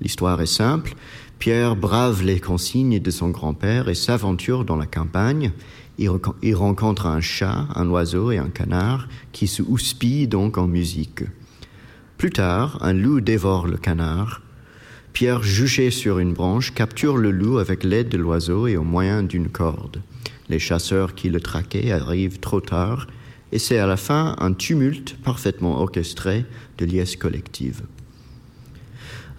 Speaker 8: L'histoire est simple. Pierre brave les consignes de son grand-père et s'aventure dans la campagne. Il, rencontre un chat, un oiseau et un canard qui se houspillent donc en musique. Plus tard, un loup dévore le canard. Pierre, juché sur une branche, capture le loup avec l'aide de l'oiseau et au moyen d'une corde. Les chasseurs qui le traquaient arrivent trop tard et c'est à la fin un tumulte parfaitement orchestré de liesse collective.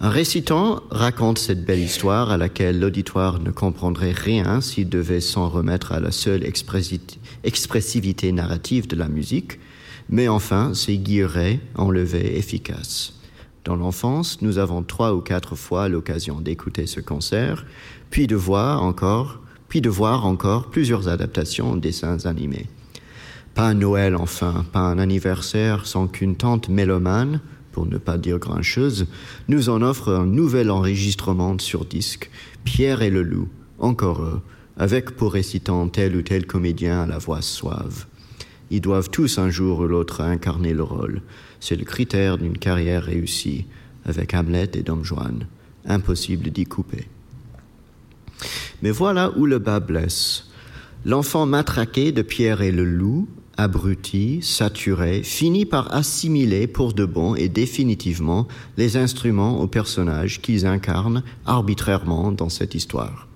Speaker 8: Un récitant raconte cette belle histoire à laquelle l'auditoire ne comprendrait rien s'il devait s'en remettre à la seule expressivité narrative de la musique, mais enfin c'est guilleret enlevé efficace. Dans l'enfance, nous avons trois ou quatre fois l'occasion d'écouter ce concert, puis de voir encore, puis de voir encore plusieurs adaptations en dessins animés. Pas un Noël enfin, pas un anniversaire sans qu'une tante mélomane, pour ne pas dire grand-chose, nous en offre un nouvel enregistrement sur disque, Pierre et le loup, encore eux, avec pour récitant tel ou tel comédien à la voix suave. Ils doivent tous un jour ou l'autre incarner le rôle. C'est le critère d'une carrière réussie, avec Hamlet et Dom Juan. Impossible d'y couper. Mais voilà où le bas blesse. L'enfant matraqué de Pierre et le loup abruti, saturé, finit par assimiler pour de bon et définitivement les instruments aux personnages qu'ils incarnent arbitrairement dans cette histoire.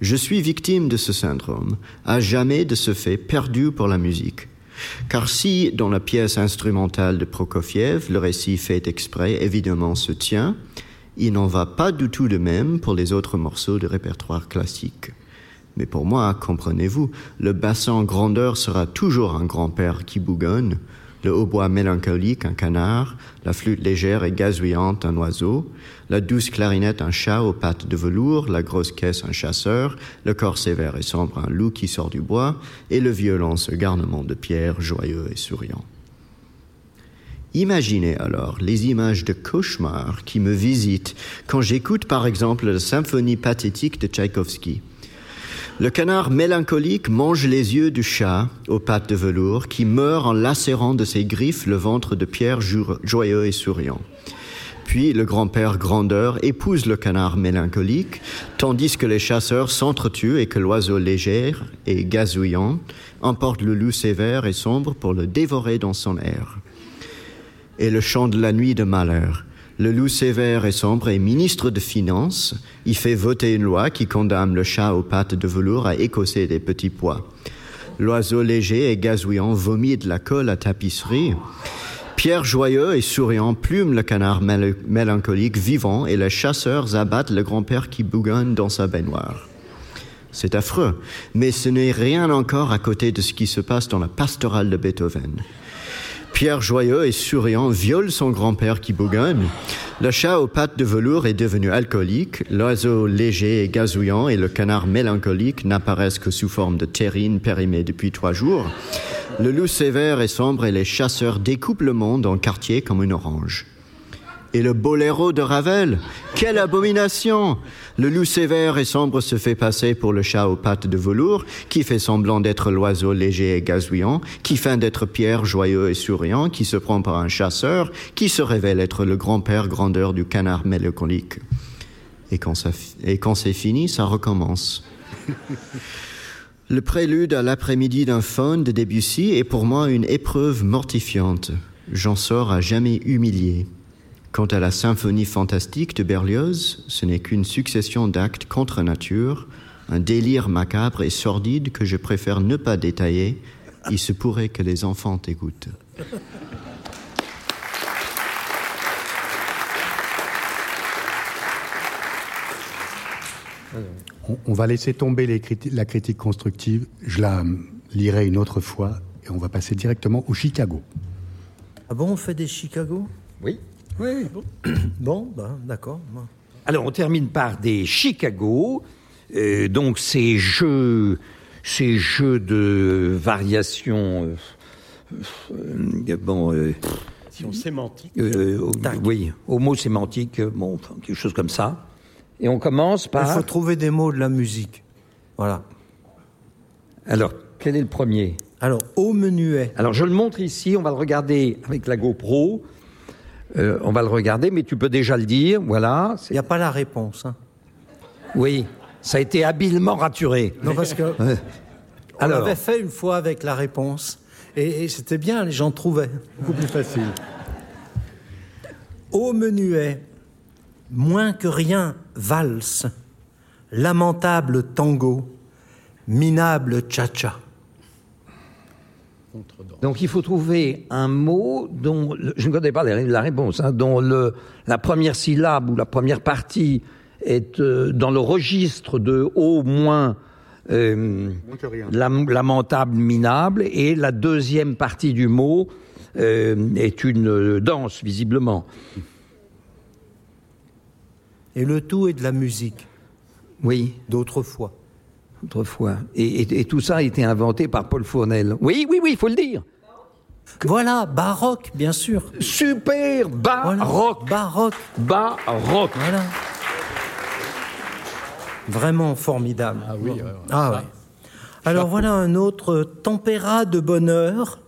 Speaker 8: Je suis victime de ce syndrome, à jamais de ce fait perdu pour la musique. Car si, dans la pièce instrumentale de Prokofiev, le récit fait exprès évidemment se tient, il n'en va pas du tout de même pour les autres morceaux de répertoire classique. Mais pour moi, comprenez-vous, le bassin grandeur sera toujours un grand-père qui bougonne, le hautbois mélancolique un canard, la flûte légère et gazouillante un oiseau, la douce clarinette un chat aux pattes de velours, la grosse caisse un chasseur, le corps sévère et sombre un loup qui sort du bois, et le violon ce garnement de pierre joyeux et souriant. Imaginez alors les images de cauchemar qui me visitent quand j'écoute par exemple la symphonie pathétique de Tchaïkovski. Le canard mélancolique mange les yeux du chat aux pattes de velours qui meurt en lacérant de ses griffes le ventre de Pierre joyeux et souriant. Puis le grand-père grandeur épouse le canard mélancolique, tandis que les chasseurs s'entretuent et que l'oiseau léger et gazouillant emporte le loup sévère et sombre pour le dévorer dans son air. Et le chant de la nuit de malheur, le loup sévère et sombre est ministre de Finances. Il fait voter une loi qui condamne le chat aux pattes de velours à écosser des petits pois. L'oiseau léger et gazouillant vomit de la colle à tapisserie. Pierre joyeux et souriant plume le canard mélancolique vivant et les chasseurs abattent le grand-père qui bougonne dans sa baignoire. C'est affreux, mais ce n'est rien encore à côté de ce qui se passe dans la pastorale de Beethoven. Pierre joyeux et souriant viole son grand-père qui bougonne. Le chat aux pattes de velours est devenu alcoolique. L'oiseau léger et gazouillant et le canard mélancolique n'apparaissent que sous forme de terrine périmée depuis trois jours. Le loup sévère et sombre et les chasseurs découpent le monde en quartiers comme une orange. Et le boléro de Ravel, quelle abomination Le loup sévère et sombre se fait passer pour le chat aux pattes de velours, qui fait semblant d'être l'oiseau léger et gazouillant, qui feint d'être Pierre joyeux et souriant, qui se prend par un chasseur, qui se révèle être le grand-père grandeur du canard mélancolique. Et quand, c'est fini, ça recommence. Le prélude à l'après-midi d'un faune de Debussy est pour moi une épreuve mortifiante. J'en sors à jamais humilié. Quant à la symphonie fantastique de Berlioz, ce n'est qu'une succession d'actes contre nature, un délire macabre et sordide que je préfère ne pas détailler. Il se pourrait que les enfants écoutent.
Speaker 6: On, va laisser tomber la critique constructive. Je la lirai une autre fois et on va passer directement au Chicago.
Speaker 5: Ah bon, on fait des Chicago?
Speaker 3: Oui.
Speaker 5: Oui. Bon, ben, d'accord.
Speaker 3: Alors, on termine par des Chicago. Euh, donc, ces jeux, ces jeux de variation.
Speaker 4: Euh, bon. Euh, sémantique.
Speaker 3: oui, homo sémantique, bon, quelque chose comme ça. Et on commence par.
Speaker 5: Il faut trouver des mots de la musique. Voilà.
Speaker 3: Alors, quel est le premier?
Speaker 5: Alors, au menuet.
Speaker 3: Alors, je le montre ici, on va le regarder avec la GoPro. Euh, on va le regarder, mais tu peux déjà le dire, voilà.
Speaker 5: Il n'y a pas la réponse. Hein.
Speaker 3: Oui, ça a été habilement raturé.
Speaker 5: Non, parce que on l'avait fait une fois avec la réponse, et, c'était bien, les gens trouvaient.
Speaker 6: Beaucoup plus facile.
Speaker 5: Au menuet, Moins que rien, valse, lamentable tango, minable cha-cha.
Speaker 3: Donc il faut trouver un mot dont, je ne connais pas la réponse, hein, dont le, la première syllabe ou la première partie est euh, dans le registre de au moins euh, lamentable, minable, et la deuxième partie du mot euh, est une danse, visiblement.
Speaker 5: Et le tout est de la musique.
Speaker 3: Oui.
Speaker 5: D'autrefois.
Speaker 3: Autrefois. Et, et, tout ça a été inventé par Paul Fournel. Oui, oui, oui, il faut le dire.
Speaker 5: Voilà, baroque, bien sûr.
Speaker 3: Super, baroque.
Speaker 5: baroque.
Speaker 3: Baroque.
Speaker 5: Voilà. Vraiment formidable.
Speaker 4: Ah oui.
Speaker 5: Ah, oui. Alors voilà un autre tempéra de bonheur,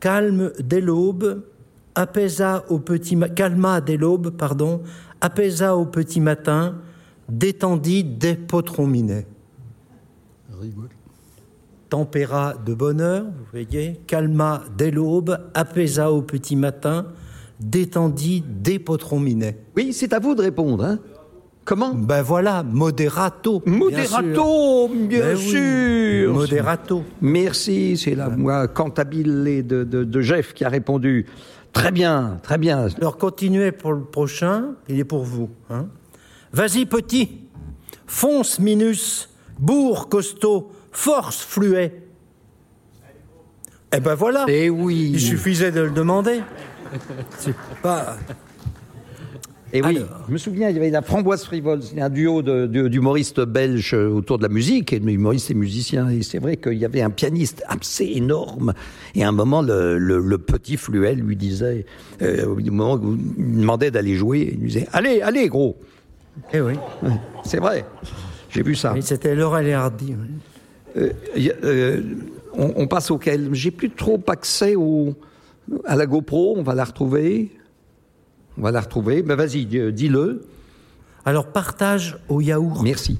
Speaker 5: calme dès l'aube, apaisa au petit calma dès l'aube, pardon, apaisa au petit matin, détendit des potrons Tempéra de bonheur, vous voyez, calma dès l'aube, apaisa au petit matin, détendit des potrons
Speaker 3: Oui, c'est à vous de répondre, hein Comment?
Speaker 5: Ben voilà, moderato.
Speaker 3: Moderato, bien sûr.
Speaker 5: Moderato.
Speaker 3: Merci, c'est la moi cantabile de, de, de Jeff qui a répondu. Très bien, très bien.
Speaker 5: Alors continuez pour le prochain, il est pour vous. Hein. Vas-y petit, fonce minus, bourre costaud, force fluet. Eh ben voilà.
Speaker 3: Eh oui.
Speaker 5: Il suffisait de le demander. C'est pas.
Speaker 3: Et oui, je me souviens, il y avait la Framboise Frivole, un duo d'humoristes belges autour de la musique, et humoristes et musiciens. Et c'est vrai qu'il y avait un pianiste assez énorme. Et à un moment, le, petit Fluel lui disait, euh, au moment où il demandait d'aller jouer, il lui disait Allez, allez, gros
Speaker 5: Eh oui.
Speaker 3: c'est vrai. J'ai vu ça.
Speaker 5: C'était Laurel et Hardy.
Speaker 3: Euh, euh, on, on, passe auquel J'ai plus trop accès au, à la GoPro, on va la retrouver. On va la retrouver. Ben vas-y, dis-le.
Speaker 5: Alors, partage au yaourt.
Speaker 3: Merci.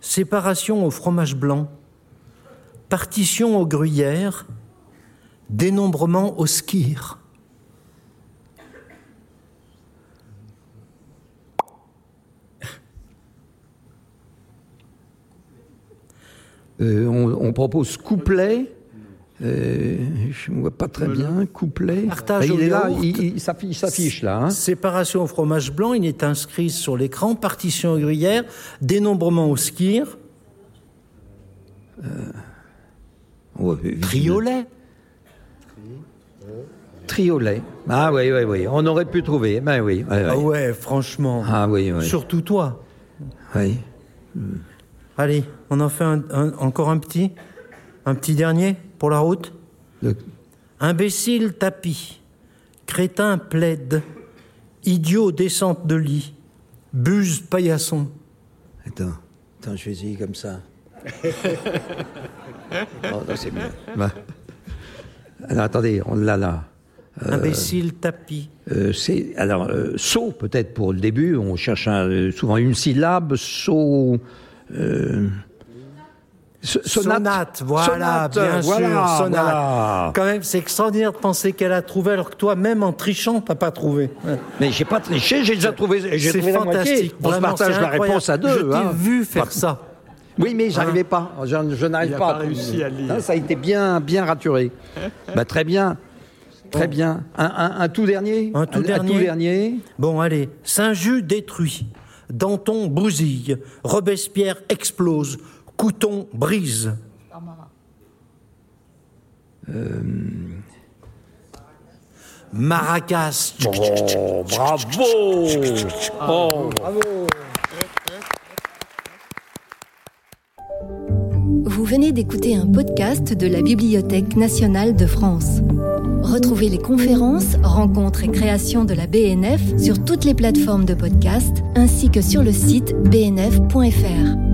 Speaker 5: Séparation au fromage blanc. Partition au gruyère. Dénombrement au skir.
Speaker 3: Euh, on, on, propose couplet euh, je ne vois pas très bien. Couplet.
Speaker 5: Partage
Speaker 3: bah, il est là, il, s'affiche là. Hein.
Speaker 5: Séparation au fromage blanc, il est inscrit sur l'écran. Partition au gruyère, dénombrement au skir.
Speaker 3: Euh...
Speaker 5: Triolet.
Speaker 3: Triolet. Ah oui, oui, oui. On aurait pu trouver. Ben oui.
Speaker 5: Ah ouais, franchement.
Speaker 3: Ah oui, oui.
Speaker 5: Surtout toi.
Speaker 3: Oui.
Speaker 5: Allez, on en fait encore un petit Un petit dernier pour la route Imbécile tapis, crétin plaide, idiot descente de lit, buse paillasson.
Speaker 3: Attends, attends, je vais essayer comme ça. oh, c'est mieux. Bah. Alors attendez, on l'a là.
Speaker 5: Euh, Imbécile tapis.
Speaker 3: Euh, c'est alors euh, saut peut-être pour le début. On cherche un, souvent une syllabe. Saut. Euh,
Speaker 5: Sonate, voilà, bien sûr, sonate. Quand même, c'est extraordinaire de penser qu'elle a trouvé, alors que toi, même en trichant, t'as pas trouvé.
Speaker 3: Mais j'ai pas triché, j'ai déjà trouvé.
Speaker 5: C'est fantastique.
Speaker 3: On se partage la réponse à deux.
Speaker 5: Je t'ai hein. vu faire ça.
Speaker 3: Oui, mais j'arrivais pas. Je, n'arrive pas.
Speaker 4: à réussi à lire.
Speaker 3: ça a été bien, bien raturé. bah, très bien. Très bien. Un, tout dernier
Speaker 5: Un tout, dernier.
Speaker 3: tout dernier.
Speaker 5: Bon, allez. Saint-Just détruit. Danton bousille. Robespierre explose. Couton brise. Euh... Maracas.
Speaker 3: Oh, bravo. Oh. bravo.
Speaker 1: Vous venez d'écouter un podcast de la Bibliothèque nationale de France. Retrouvez les conférences, rencontres et créations de la BNF sur toutes les plateformes de podcast ainsi que sur le site bnf.fr.